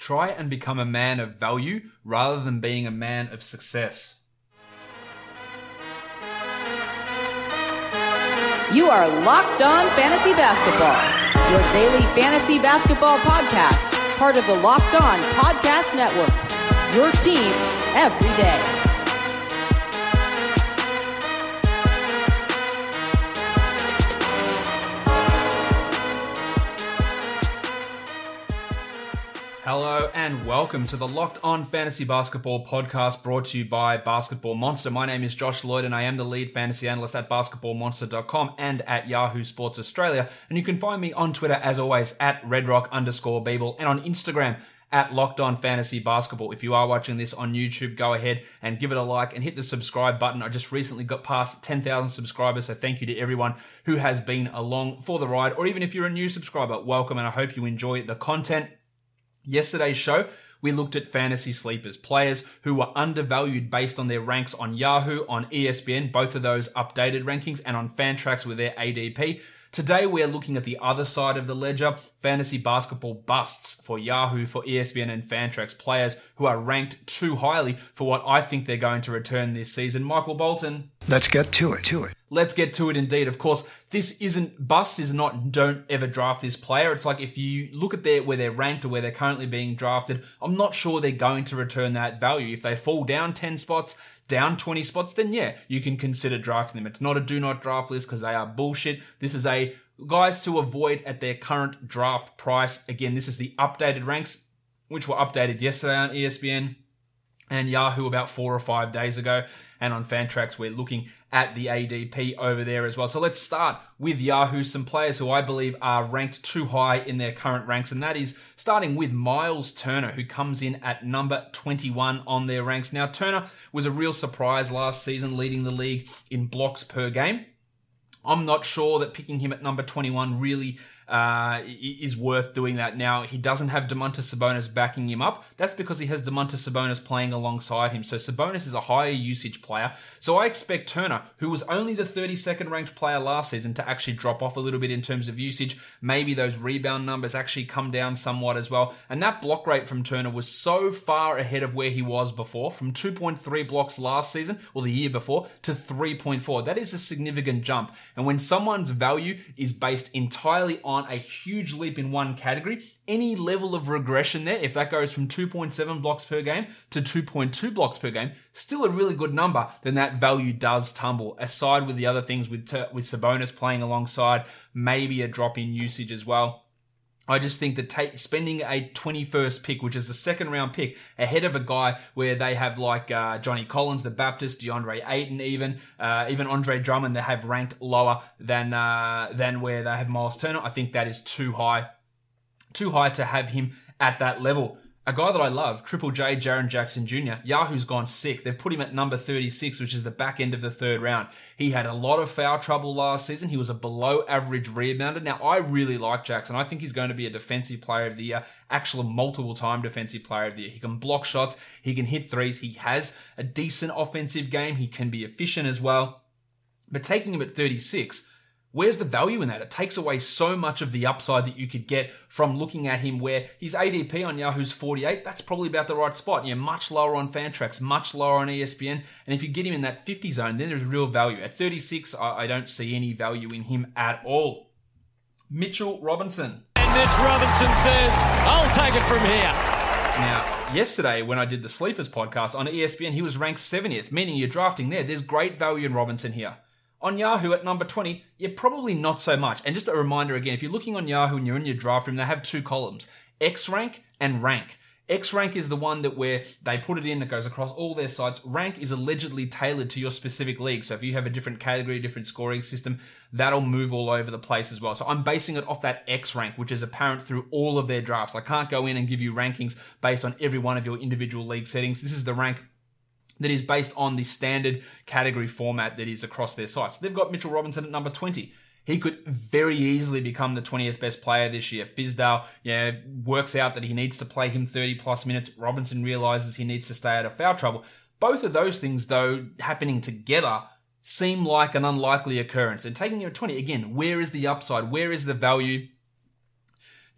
Try and become a man of value rather than being a man of success. You are Locked On Fantasy Basketball, your daily fantasy basketball podcast, part of the Locked On Podcast Network. Your team every day. Hello and welcome to the Locked On Fantasy Basketball podcast brought to you by Basketball Monster. My name is Josh Lloyd and I am the lead fantasy analyst at basketballmonster.com and at Yahoo Sports Australia. And you can find me on Twitter as always at redrock underscore Beeble and on Instagram at Locked On Fantasy Basketball. If you are watching this on YouTube, go ahead and give it a like and hit the subscribe button. I just recently got past 10,000 subscribers, so thank you to everyone who has been along for the ride. Or even if you're a new subscriber, welcome and I hope you enjoy the content. Yesterday's show, we looked at fantasy sleepers, players who were undervalued based on their ranks on Yahoo, on ESPN, both of those updated rankings, and on Fantrax with their ADP. Today we are looking at the other side of the ledger, fantasy basketball busts for Yahoo, for ESPN and Fantrax players who are ranked too highly for what I think they're going to return this season. Michael Bolton. Let's get to it, to it. Let's get to it indeed. Of course, this isn't bust is not don't ever draft this player. It's like if you look at their where they're ranked or where they're currently being drafted, I'm not sure they're going to return that value. If they fall down 10 spots, down 20 spots, then yeah, you can consider drafting them. It's not a do not draft list because they are bullshit. This is a guys to avoid at their current draft price. Again, this is the updated ranks, which were updated yesterday on ESPN and Yahoo about four or five days ago. And on Fantrax, we're looking at the ADP over there as well. So let's start with Yahoo, some players who I believe are ranked too high in their current ranks. And that is starting with Miles Turner, who comes in at number 21 on their ranks. Now, Turner was a real surprise last season, leading the league in blocks per game. I'm not sure that picking him at number 21 really uh, is worth doing that. Now, he doesn't have Domantas Sabonis backing him up. That's because he has Domantas Sabonis playing alongside him. So Sabonis is a higher usage player. So I expect Turner, who was only the 32nd ranked player last season, to actually drop off a little bit in terms of usage. Maybe those rebound numbers actually come down somewhat as well. And that block rate from Turner was so far ahead of where he was before, from 2.3 blocks last season or the year before to 3.4. That is a significant jump. And when someone's value is based entirely on a huge leap in one category, any level of regression there, if that goes from 2.7 blocks per game to 2.2 blocks per game, still a really good number, then that value does tumble. Aside with the other things with, with Sabonis playing alongside, maybe a drop in usage as well. I just think that spending a 21st pick, which is a second round pick, ahead of a guy where they have like uh, Johnny Collins, the Baptist, DeAndre Ayton, even uh, even Andre Drummond, they have ranked lower than uh, than where they have Miles Turner. I think that is too high, too high to have him at that level a guy that I love, Triple J, Jaren Jackson Jr. Yahoo's gone sick. They've put him at number 36, which is the back end of the third round. He had a lot of foul trouble last season. He was a below average rebounder. Now, I really like Jackson. I think he's going to be a defensive player of the year, actual multiple time defensive player of the year. He can block shots. He can hit threes. He has a decent offensive game. He can be efficient as well. But taking him at 36, Where's the value in that? It takes away so much of the upside that you could get from looking at him where his ADP on Yahoo's 48, that's probably about the right spot. You're much lower on Fantrax, much lower on ESPN. And if you get him in that 50 zone, then there's real value. At 36, I, I don't see any value in him at all. Mitchell Robinson. And Mitch Robinson says, I'll take it from here. Now, yesterday when I did the Sleepers podcast on ESPN, he was ranked 70th, meaning you're drafting there. There's great value in Robinson here. On Yahoo at number 20, you're probably not so much. And just a reminder again, if you're looking on Yahoo and you're in your draft room, they have two columns, X rank and rank. X rank is the one that where they put it in that goes across all their sites. Rank is allegedly tailored to your specific league. So if you have a different category, different scoring system, that'll move all over the place as well. So I'm basing it off that X rank, which is apparent through all of their drafts. I can't go in and give you rankings based on every one of your individual league settings. This is the rank that is based on the standard category format that is across their sites. They've got Mitchell Robinson at number 20. He could very easily become the 20th best player this year. Fizdale, yeah, works out that he needs to play him 30 plus minutes. Robinson realizes he needs to stay out of foul trouble. Both of those things, though, happening together seem like an unlikely occurrence. And taking at 20, again, where is the upside? Where is the value?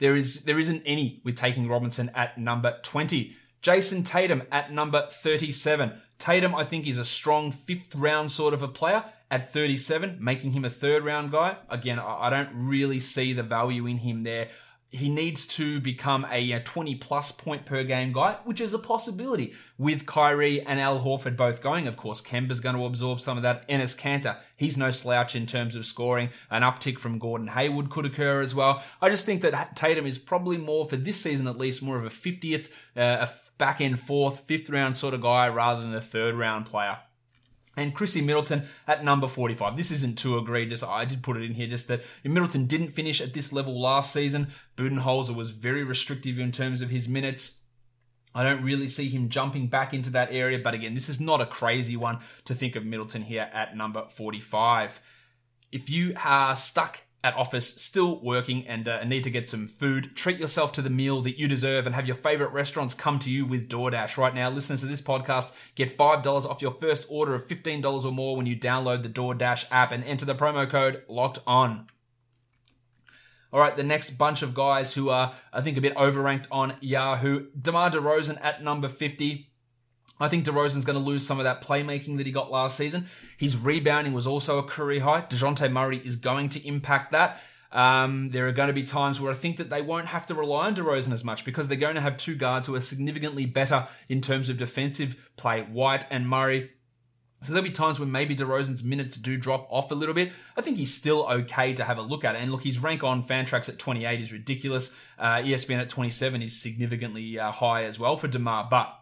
there is there isn't any with taking Robinson at number 20. Jayson Tatum at number 37. Tatum, I think, is a strong fifth round sort of a player at 37, making him a third round guy. Again, I don't really see the value in him there he needs to become a 20 plus point per game guy, which is a possibility with Kyrie and Al Horford both going. Of course, Kemba's going to absorb some of that. Enes Kanter, he's no slouch in terms of scoring. An uptick from Gordon Hayward could occur as well. I just think that Tatum is probably more, for this season at least, more of a 50th, uh, a back end fourth, fifth round sort of guy rather than a third round player. And Chrissy Middleton at number 45. This isn't too egregious. I did put it in here just that Middleton didn't finish at this level last season. Budenholzer was very restrictive in terms of his minutes. I don't really see him jumping back into that area, but again, this is not a crazy one to think of Middleton here at number 45. If you are stuck at office, still working and uh, need to get some food, treat yourself to the meal that you deserve and have your favorite restaurants come to you with DoorDash. Right now, listeners to this podcast get $5 off your first order of $15 or more when you download the DoorDash app and enter the promo code locked on. All right, the next bunch of guys who are, I think, a bit overranked on Yahoo. DeMar DeRozan at number 50. I think DeRozan's going to lose some of that playmaking that he got last season. His rebounding was also a career high. DeJounte Murray is going to impact that. Um, there are going to be times where I think that they won't have to rely on DeRozan as much because they're going to have two guards who are significantly better in terms of defensive play, White and Murray. So there'll be times when maybe DeRozan's minutes do drop off a little bit. I think he's still okay to have a look at. And look, his rank on Fantrax at 28 is ridiculous. Uh, ESPN at 27 is significantly uh, high as well for DeMar. But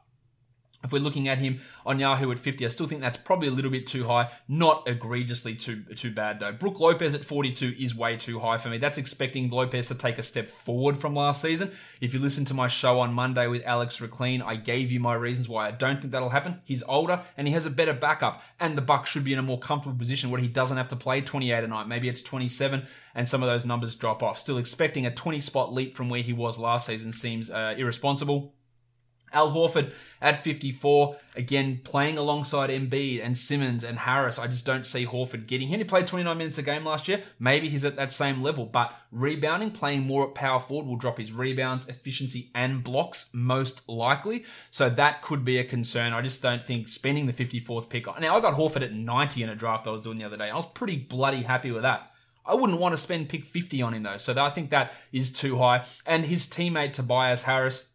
if we're looking at him on Yahoo at 50, I still think that's probably a little bit too high. Not egregiously too too bad though. Brook Lopez at 42 is way too high for me. That's expecting Lopez to take a step forward from last season. If you listen to my show on Monday with Alex Reclean, I gave you my reasons why I don't think that'll happen. He's older and he has a better backup, and the Bucks should be in a more comfortable position where he doesn't have to play 28 a night. Maybe it's 27, and some of those numbers drop off. Still expecting a 20 spot leap from where he was last season seems uh, irresponsible. Al Horford at 54, again playing alongside Embiid and Simmons and Harris. I just don't see Horford getting him. He played 29 minutes a game last year. Maybe he's at that same level, but rebounding, playing more at power forward will drop his rebounds, efficiency, and blocks most likely. So that could be a concern. I just don't think spending the 54th pick. On. Now, I got Horford at 90 in a draft I was doing the other day. I was pretty bloody happy with that. I wouldn't want to spend pick 50 on him though. So I think that is too high. And his teammate Tobias Harris,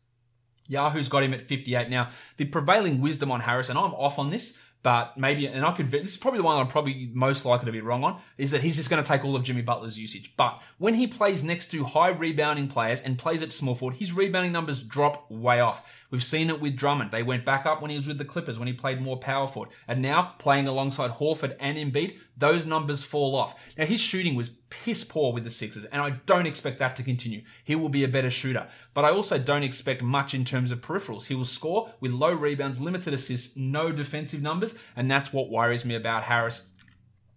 Yahoo's got him at 58 now. The prevailing wisdom on Harris, and I'm off on this, but maybe, and I could, this is probably the one I'm probably most likely to be wrong on, is that he's just going to take all of Jimmy Butler's usage. But when he plays next to high rebounding players and plays at small forward, his rebounding numbers drop way off. We've seen it with Drummond. They went back up when he was with the Clippers, when he played more power forward. And now, playing alongside Horford and Embiid, those numbers fall off. Now, his shooting was piss poor with the Sixers, and I don't expect that to continue. He will be a better shooter. But I also don't expect much in terms of peripherals. He will score with low rebounds, limited assists, no defensive numbers, and that's what worries me about Harris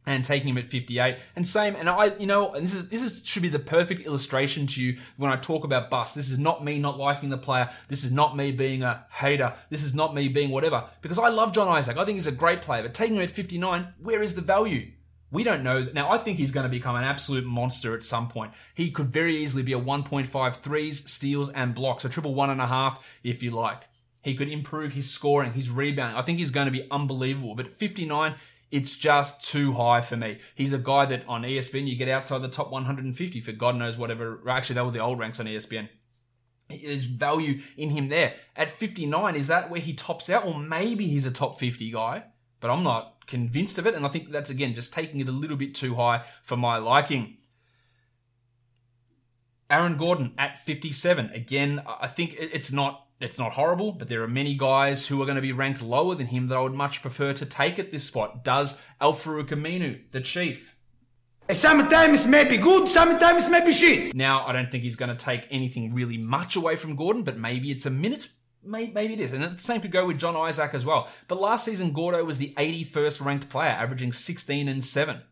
and taking him at 58 and same and i you know and this is this is should be the perfect illustration to you when i talk about bust this is not me not liking the player this is not me being a hater this is not me being whatever because i love john isaac i think he's a great player but taking him at 59 where is the value we don't know. Now, I think he's going to become an absolute monster at some point. He could very easily be a 1.5 threes, steals, and blocks, a triple one and a half, if you like. He could improve his scoring, his rebounding. I think he's going to be unbelievable. But 59, it's just too high for me. He's a guy that on ESPN you get outside the top 150 for God knows whatever. Actually, that was the old ranks on ESPN. There's value in him there. At 59, is that where he tops out? Or maybe he's a top 50 guy, but I'm not convinced of it. And I think that's, again, just taking it a little bit too high for my liking. Aaron Gordon at 57. Again, I think it's not it's not horrible, but there are many guys who are going to be ranked lower than him that I would much prefer to take at this spot. Does Al-Farouq Aminu, the Chief. Sometimes may be good, sometimes may be shit. Now, I don't think he's going to take anything really much away from Gordon, but maybe it's a minute. Maybe it is. And the same could go with John Isaac as well. But last season, Gordo was the 81st ranked player, averaging 16 and 7.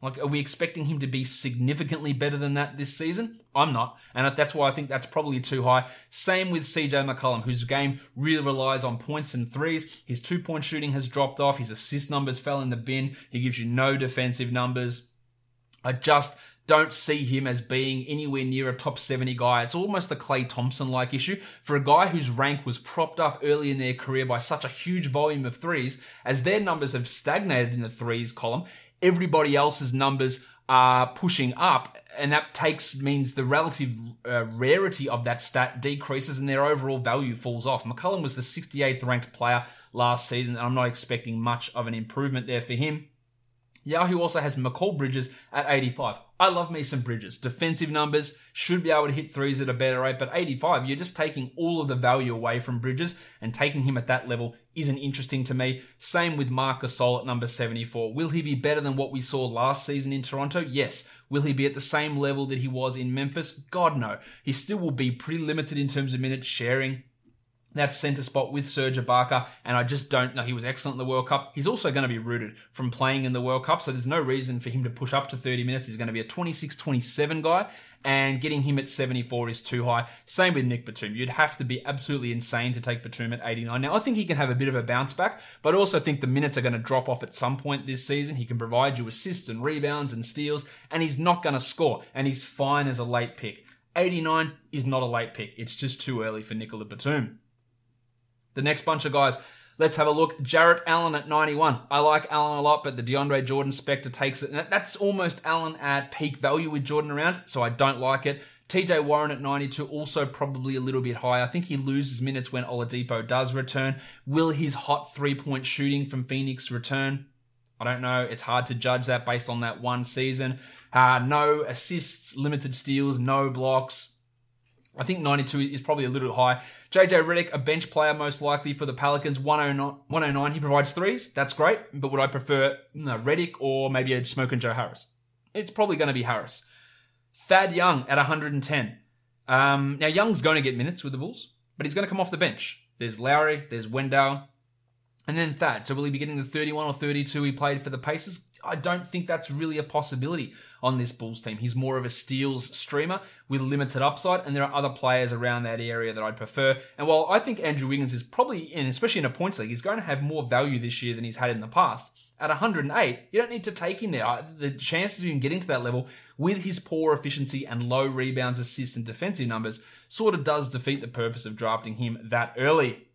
Like, are we expecting him to be significantly better than that this season? I'm not. And that's why I think that's probably too high. Same with CJ McCollum, whose game really relies on points and threes. His two point shooting has dropped off. His assist numbers fell in the bin. He gives you no defensive numbers. I just don't see him as being anywhere near a top 70 guy. It's almost the Klay Thompson like issue for a guy whose rank was propped up early in their career by such a huge volume of threes. As their numbers have stagnated in the threes column, everybody else's numbers are pushing up, and that takes means the relative uh, rarity of that stat decreases and their overall value falls off. McCollum was the 68th ranked player last season, and I'm not expecting much of an improvement there for him. Yahoo also has Mikal Bridges at 85. I love me some Bridges. Defensive numbers should be able to hit threes at a better rate, but 85, you're just taking all of the value away from Bridges, and taking him at that level isn't interesting to me. Same with Marcus Gasol at number 74. Will he be better than what we saw last season in Toronto? Yes. Will he be at the same level that he was in Memphis? God, no. He still will be pretty limited in terms of minutes sharing that centre spot with Serge Ibaka, and I just don't know. He was excellent in the World Cup. He's also going to be rooted from playing in the World Cup, so there's no reason for him to push up to 30 minutes. He's going to be a 26 27 guy, and getting him at 74 is too high. Same with Nick Batum. You'd have to be absolutely insane to take Batum at 89. Now, I think he can have a bit of a bounce back, but also think the minutes are going to drop off at some point this season. He can provide you assists and rebounds and steals, and he's not going to score, and he's fine as a late pick. 89 is not a late pick. It's just too early for Nicola Batum. The next bunch of guys, let's have a look. Jarrett Allen at 91. I like Allen a lot, but the DeAndre Jordan Spectre takes it. That's almost Allen at peak value with Jordan around, so I don't like it. TJ Warren at 92, also probably a little bit high. I think he loses minutes when Oladipo does return. Will his hot three point shooting from Phoenix return? I don't know. It's hard to judge that based on that one season. Uh, no assists, limited steals, no blocks. I think 92 is probably a little high. JJ Redick, a bench player most likely for the Pelicans, 109. 109 he provides threes. That's great. But would I prefer no, Redick or maybe a Smoking Joe Harris? It's probably going to be Harris. Thad Young at 110. Um, now, Young's going to get minutes with the Bulls, but he's going to come off the bench. There's Lauri, there's Wendell, and then Thad. So will he be getting the 31 or 32 he played for the Pacers? I don't think that's really a possibility on this Bulls team. He's more of a steals streamer with limited upside, and there are other players around that area that I'd prefer. And while I think Andrew Wiggins is probably, and especially in a points league, he's going to have more value this year than he's had in the past. At 108, you don't need to take him there. The chances of him getting to that level with his poor efficiency and low rebounds, assists, and defensive numbers sort of does defeat the purpose of drafting him that early.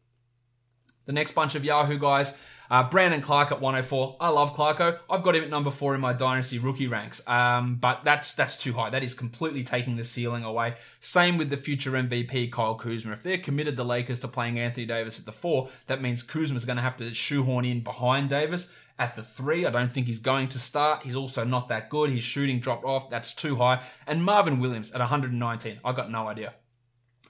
The next bunch of Yahoo guys, uh, Brandon Clarke at 104. I love Clarko. I've got him at number four in my dynasty rookie ranks. Um, but that's that's too high. That is completely taking the ceiling away. Same with the future MVP Kyle Kuzma. If they're committed the Lakers to playing Anthony Davis at the four, that means Kuzma's going to have to shoehorn in behind Davis. At the three, I don't think he's going to start. He's also not that good. His shooting dropped off. That's too high. And Marvin Williams at 119. I got no idea.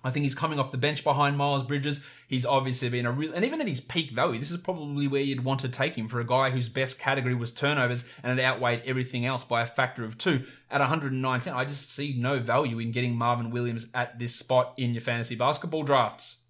I think he's coming off the bench behind Miles Bridges. He's obviously been a real, and even at his peak value, this is probably where you'd want to take him for a guy whose best category was turnovers and it outweighed everything else by a factor of two. At 119, I just see no value in getting Marvin Williams at this spot in your fantasy basketball drafts.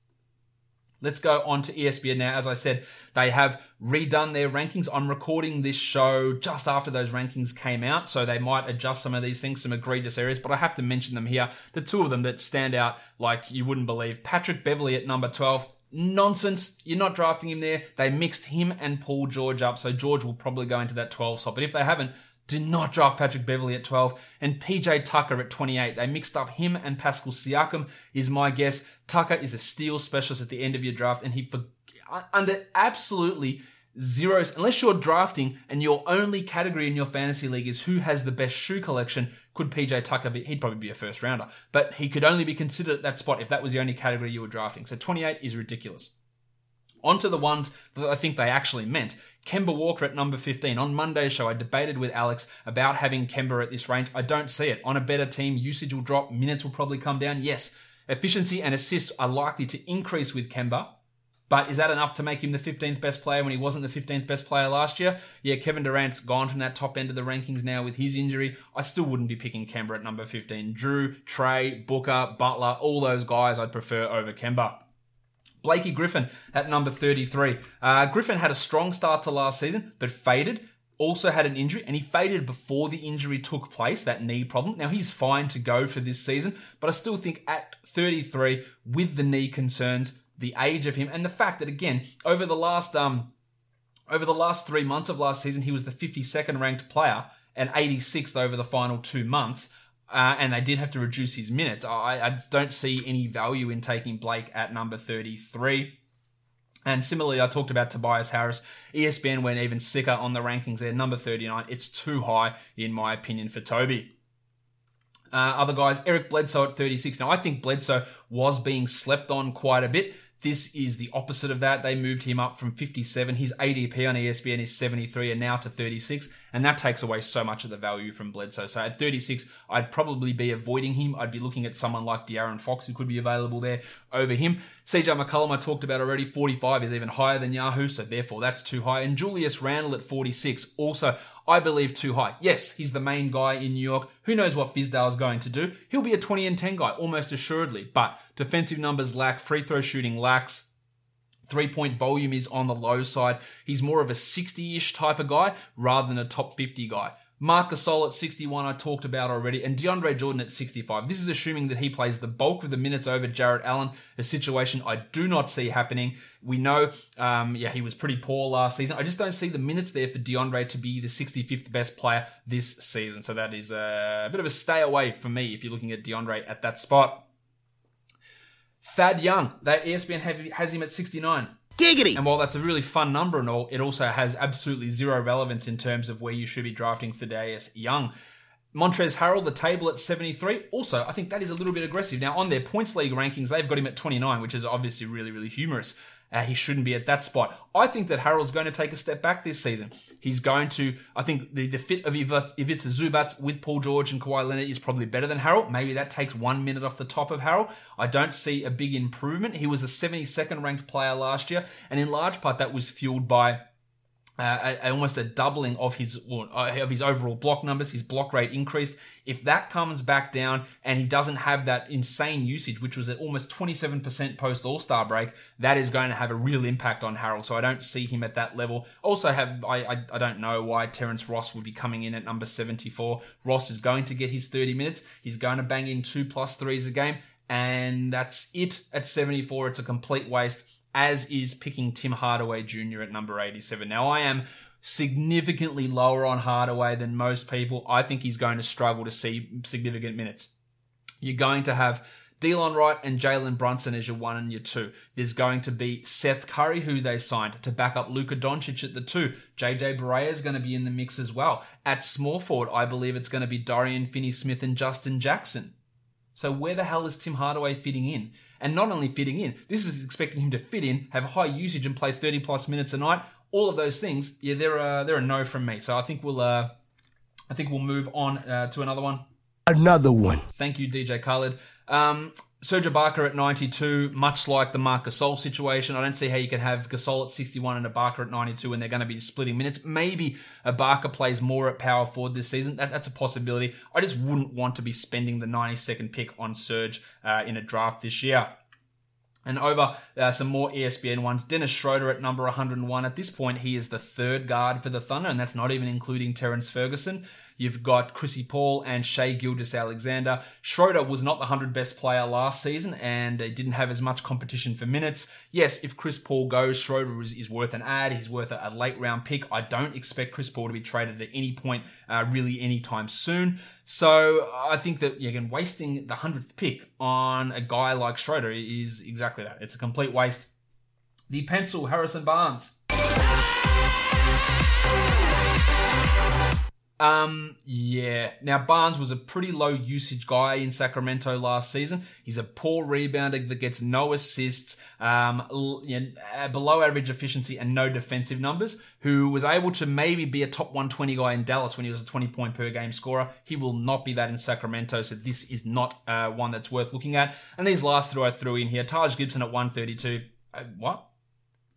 Let's go on to ESPN now. As I said, they have redone their rankings. I'm recording this show just after those rankings came out, so they might adjust some of these things, some egregious areas, but I have to mention them here. The two of them that stand out like you wouldn't believe. Patrick Beverley at number 12. Nonsense. You're not drafting him there. They mixed him and Paul George up, so George will probably go into that 12 slot. But if they haven't, do not draft Patrick Beverley at 12 and PJ Tucker at 28. They mixed up him and Pascal Siakam is my guess. Tucker is a steal specialist at the end of your draft and he for, uh, under absolutely zeros unless you're drafting and your only category in your fantasy league is who has the best shoe collection could PJ Tucker be he'd probably be a first rounder but he could only be considered at that spot if that was the only category you were drafting so 28 is ridiculous on to the ones that I think they actually meant. Kemba Walker at number 15. On Monday's show, I debated with Alex about having Kemba at this range. I don't see it. On a better team, usage will drop, minutes will probably come down. Yes, efficiency and assists are likely to increase with Kemba. But is that enough to make him the 15th best player when he wasn't the 15th best player last year? Yeah, Kevin Durant's gone from that top end of the rankings now with his injury. I still wouldn't be picking Kemba at number 15. Jrue, Trae, Booker, Butler, all those guys I'd prefer over Kemba. Blakey Griffin at number 33. Uh, Griffin had a strong start to last season, but faded. Also had an injury, and he faded before the injury took place, that knee problem. Now, he's fine to go for this season, but I still think at 33, with the knee concerns, the age of him, and the fact that, again, over the last, um, over the last three months of last season, he was the 52nd ranked player and 86th over the final two months. Uh, and they did have to reduce his minutes. I, I don't see any value in taking Blake at number 33. And similarly, I talked about Tobias Harris. ESPN went even sicker on the rankings there, number 39. It's too high, in my opinion, for Toby. Uh, other guys, Eric Bledsoe at 36. Now, I think Bledsoe was being slept on quite a bit. This is the opposite of that. They moved him up from 57. His ADP on ESPN is 73 and now to 36. And that takes away so much of the value from Bledsoe. So at 36, I'd probably be avoiding him. I'd be looking at someone like De'Aaron Fox who could be available there over him. CJ McCollum, I talked about already. 45 is even higher than Yahoo. So therefore that's too high. And Julius Randle at 46. Also, I believe too high. Yes, he's the main guy in New York. Who knows what Fizdale is going to do? He'll be a 20 and 10 guy, almost assuredly. But defensive numbers lack, free throw shooting lacks. Three point volume is on the low side. He's more of a 60 ish type of guy rather than a top 50 guy. Marc Gasol at 61, I talked about already, and DeAndre Jordan at 65. This is assuming that he plays the bulk of the minutes over Jarrett Allen, a situation I do not see happening. We know, um, yeah, he was pretty poor last season. I just don't see the minutes there for DeAndre to be the 65th best player this season. So that is a bit of a stay away for me if you're looking at DeAndre at that spot. Thad Young, that ESPN has him at 69. Giggity. And while that's a really fun number and all, it also has absolutely zero relevance in terms of where you should be drafting Thaddeus Young. Montrezl Harrell, the table at 73. Also, I think that is a little bit aggressive. Now, on their points league rankings, they've got him at 29, which is obviously really, really humorous. Uh, he shouldn't be at that spot. I think that Harrell's going to take a step back this season. He's going to, I think the, the fit of Ivica Zubac with Paul George and Kawhi Leonard is probably better than Harrell. Maybe that takes one minute off the top of Harrell. I don't see a big improvement. He was a 72nd ranked player last year, and in large part that was fueled by uh, a, almost a doubling of his uh, of his overall block numbers. His block rate increased. If that comes back down and he doesn't have that insane usage, which was at almost 27% post All Star break, that is going to have a real impact on Harrell. So I don't see him at that level. Also, have I, I, I don't know why Terrence Ross would be coming in at number 74. Ross is going to get his 30 minutes. He's going to bang in two plus threes a game, and that's it at 74. It's a complete waste as is picking Tim Hardaway Jr. at number 87. Now, I am significantly lower on Hardaway than most people. I think he's going to struggle to see significant minutes. You're going to have Delon Wright and Jalen Brunson as your one and your two. There's going to be Seth Curry, who they signed to back up Luka Doncic at the two. JJ Barea is going to be in the mix as well. At small forward, I believe it's going to be Dorian Finney-Smith and Justin Jackson. So where the hell is Tim Hardaway fitting in? And not only fitting in, this is expecting him to fit in, have high usage, and play 30 plus minutes a night. All of those things, yeah, they're a, they're a no from me. So I think we'll uh, I think we'll move on uh, to another one. Another one. Thank you, DJ Khaled. Um, Serge Ibaka at 92, much like the Marc Gasol situation. I don't see how you can have Gasol at 61 and Ibaka at 92 when they're going to be splitting minutes. Maybe Ibaka plays more at power forward this season. That, that's a possibility. I just wouldn't want to be spending the 92nd pick on Serge uh, in a draft this year. And over uh, some more ESPN ones, Dennis Schroeder at number 101. At this point, he is the third guard for the Thunder, and that's not even including Terrence Ferguson. You've got Chrissy Paul and Shai Gilgeous-Alexander. Schroeder was not the 100 best player last season and didn't have as much competition for minutes. Yes, if Chris Paul goes, Schroeder is, is worth an ad. He's worth a, a, late round pick. I don't expect Chris Paul to be traded at any point, uh, really anytime soon. So I think that, again, wasting the 100th pick on a guy like Schroeder is exactly that. It's a complete waste. The pencil, Harrison Barnes. Um, yeah. Now Barnes was a pretty low usage guy in Sacramento last season. He's a poor rebounder that gets no assists, um, you know, uh, below average efficiency and no defensive numbers. Who was able to maybe be a top 120 guy in Dallas when he was a 20 point per game scorer. He will not be that in Sacramento, so this is not uh, one that's worth looking at. And these last three I threw in here: Taj Gibson at 132. Uh, what?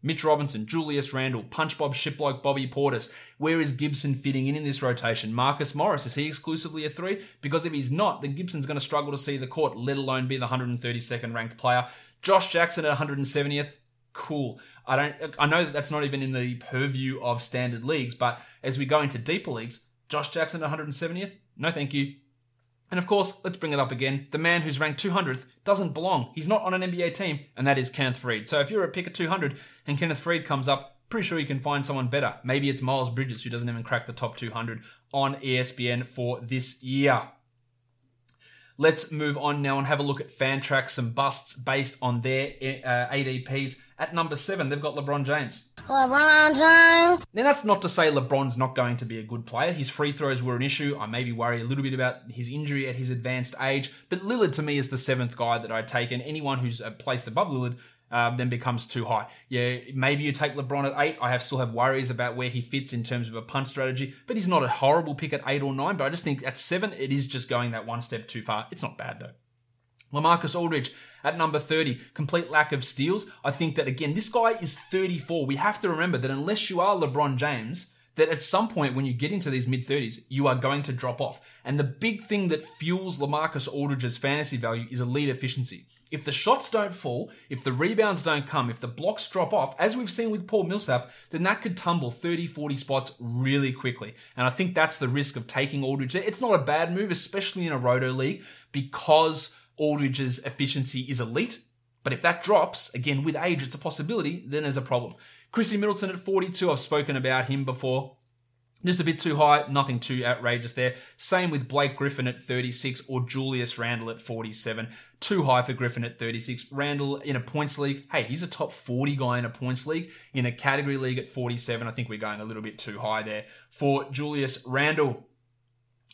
Mitch Robinson, Julius Randle, Punch Bob Shiplock, Bobby Portis. Where is Gibson fitting in in this rotation? Marcus Morris, is he exclusively a three? Because if he's not, then Gibson's going to struggle to see the court, let alone be the 132nd ranked player. Josh Jackson at 170th. Cool. I don't. I know that that's not even in the purview of standard leagues, but as we go into deeper leagues, Josh Jackson 170th. No, thank you. And of course, let's bring it up again. The man who's ranked 200th doesn't belong. He's not on an NBA team, and that is Kenneth Faried. So if you're a pick at 200 and Kenneth Faried comes up, Pretty sure you can find someone better. Maybe it's Miles Bridges who doesn't even crack the top 200 on ESPN for this year. Let's move on now and have a look at Fantrax, some busts based on their uh, ADPs. At number seven, they've got LeBron James. LeBron James. Now, that's not to say LeBron's not going to be a good player. His free throws were an issue. I maybe worry a little bit about his injury at his advanced age. But Lillard, to me, is the seventh guy that I'd take. And anyone who's uh, placed above Lillard um, then becomes too high. Yeah, maybe you take LeBron at eight. I have still have worries about where he fits in terms of a punt strategy, but he's not a horrible pick at eight or nine. But I just think at seven, it is just going that one step too far. It's not bad though. Lamarcus Aldridge at number 30, complete lack of steals. I think that again, this guy is 34. We have to remember that unless you are LeBron James, that at some point when you get into these mid 30s, you are going to drop off. And the big thing that fuels Lamarcus Aldridge's fantasy value is elite efficiency. If the shots don't fall, if the rebounds don't come, if the blocks drop off, as we've seen with Paul Millsap, then that could tumble 30, 40 spots really quickly. And I think that's the risk of taking Aldridge. It's not a bad move, especially in a roto league, because Aldridge's efficiency is elite. But if that drops, again, with age, it's a possibility, then there's a problem. Chrissy Middleton at 42, I've spoken about him before. Just a bit too high, nothing too outrageous there. Same with Blake Griffin at 36 or Julius Randle at 47. Too high for Griffin at 36. Randle in a points league, hey, he's a top 40 guy in a points league. In a category league at 47, I think we're going a little bit too high there for Julius Randle.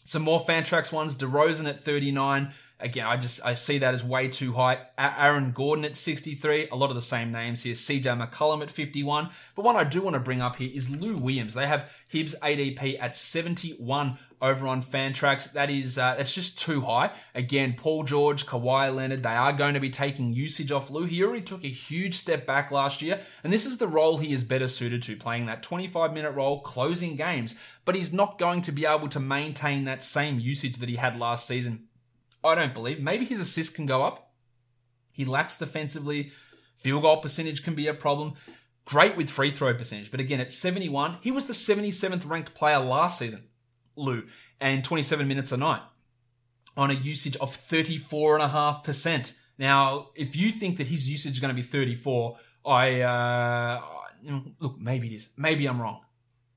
Some more Fantrax ones. DeRozan at 39 again, I just I see that as way too high. Aaron Gordon at 63, a lot of the same names here. CJ McCollum at 51. But one I do want to bring up here is Lou Williams. They have Hibbs ADP at 71 over on Fantrax. That is uh, that's just too high. Again, Paul George, Kawhi Leonard, they are going to be taking usage off Lou. He already took a huge step back last year, and this is the role he is better suited to, playing that 25 minute role, closing games. But he's not going to be able to maintain that same usage that he had last season I don't believe. Maybe his assist can go up. He lacks defensively. Field goal percentage can be a problem. Great with free throw percentage, but again, at 71, he was the 77th ranked player last season, Lou, and 27 minutes a night on a usage of 34.5%. Now, if you think that his usage is going to be 34, I, uh, look, maybe it is. Maybe I'm wrong.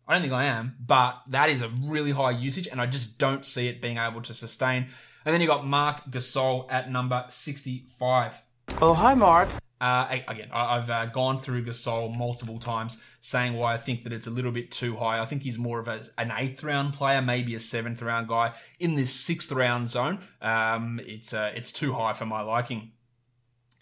I don't think I am, but that is a really high usage, and I just don't see it being able to sustain. And then you got Marc Gasol at number 65. Oh, hi, Mark. Uh, again, I've uh, gone through Gasol multiple times, saying why I think that it's a little bit too high. I think he's more of a, an eighth round player, maybe a seventh round guy in this sixth round zone. Um, it's uh, it's too high for my liking.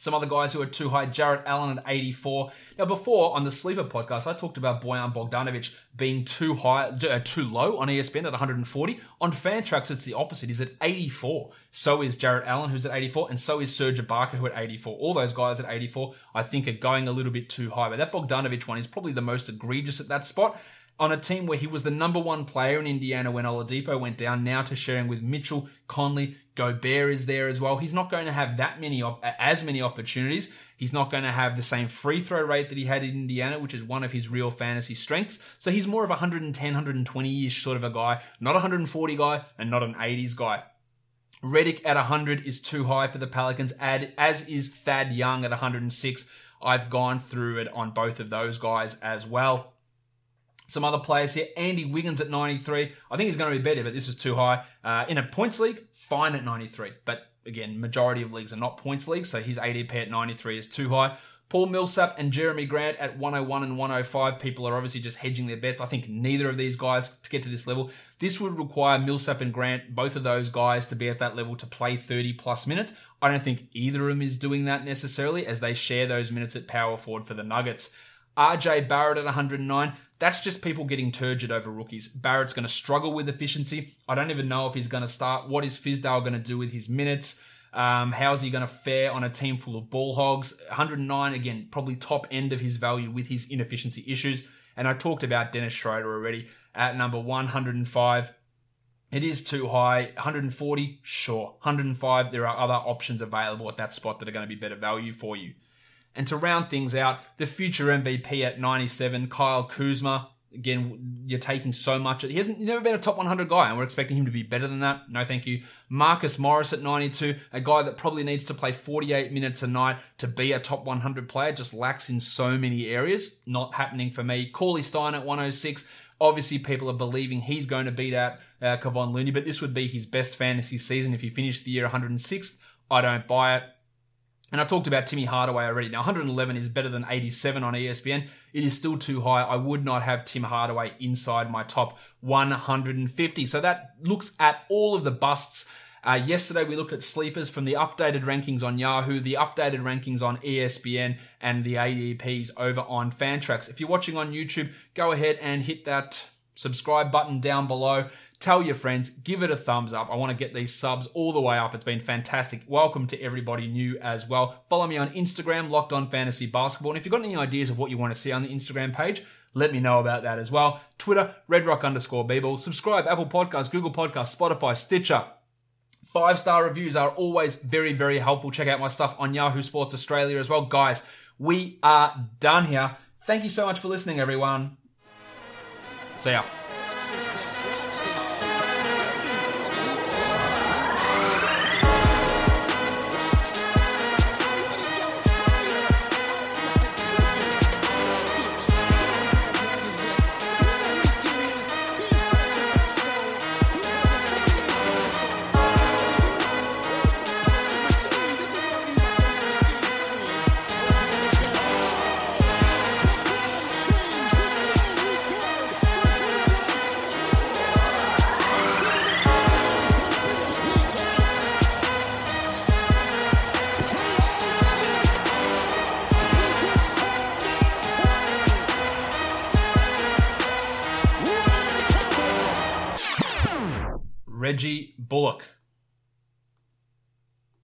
Some other guys who are too high, Jarrett Allen at 84. Now, before on the Sleeper podcast, I talked about Bojan Bogdanovic being too high, uh, too low on ESPN at 140. On Fantrax, it's the opposite. He's at 84. So is Jarrett Allen, who's at 84, and so is Serge Ibaka, who at 84. All those guys at 84, I think, are going a little bit too high. But that Bogdanovic one is probably the most egregious at that spot on a team where he was the number one player in Indiana when Oladipo went down, now to sharing with Mitchell, Conley, Gobert is there as well. He's not going to have that many as many opportunities. He's not going to have the same free throw rate that he had in Indiana, which is one of his real fantasy strengths. So he's more of a 110, 120-ish sort of a guy, not a 140 guy and not an 80s guy. Redick at 100 is too high for the Pelicans, as is Thad Young at 106. I've gone through it on both of those guys as well. Some other players here. Andy Wiggins at 93. I think he's going to be better, but this is too high. Uh, in a points league, fine at 93. But again, majority of leagues are not points leagues, so his ADP at 93 is too high. Paul Millsap and Jerami Grant at 101 and 105. People are obviously just hedging their bets. I think neither of these guys to get to this level. This would require Millsap and Grant, both of those guys, to be at that level to play 30 plus minutes. I don't think either of them is doing that necessarily as they share those minutes at power forward for the Nuggets. RJ Barrett at 109. That's just people getting turgid over rookies. Barrett's going to struggle with efficiency. I don't even know if he's going to start. What is Fizdale going to do with his minutes? Um, how's he going to fare on a team full of ball hogs? 109, again, probably top end of his value with his inefficiency issues. And I talked about Dennis Schroeder already at number 105. It is too high. 140, sure. 105, there are other options available at that spot that are going to be better value for you. And to round things out, the future MVP at 97, Kyle Kuzma. Again, you're taking so much. He hasn't never been a top 100 guy, and we're expecting him to be better than that. No, thank you. Marcus Morris at 92, a guy that probably needs to play 48 minutes a night to be a top 100 player, just lacks in so many areas. Not happening for me. Cauley-Stein at 106. Obviously, people are believing he's going to beat out uh, Kevon Looney, but this would be his best fantasy season if he finished the year 106th. I don't buy it. And I talked about Timmy Hardaway already. Now, 111 is better than 87 on ESPN. It is still too high. I would not have Tim Hardaway inside my top 150. So that looks at all of the busts. Uh, yesterday, we looked at sleepers from the updated rankings on Yahoo, the updated rankings on ESPN, and the ADPs over on Fantrax. If you're watching on YouTube, go ahead and hit that subscribe button down below. Tell your friends, give it a thumbs up. I want to get these subs all the way up. It's been fantastic. Welcome to everybody new as well. Follow me on Instagram, Locked On Fantasy Basketball. And if you've got any ideas of what you want to see on the Instagram page, let me know about that as well. Twitter, redrock underscore Beeble. Subscribe, Apple Podcasts, Google Podcasts, Spotify, Stitcher. Five star reviews are always very, very helpful. Check out my stuff on Yahoo Sports Australia as well. Guys, we are done here. Thank you so much for listening, everyone. See ya.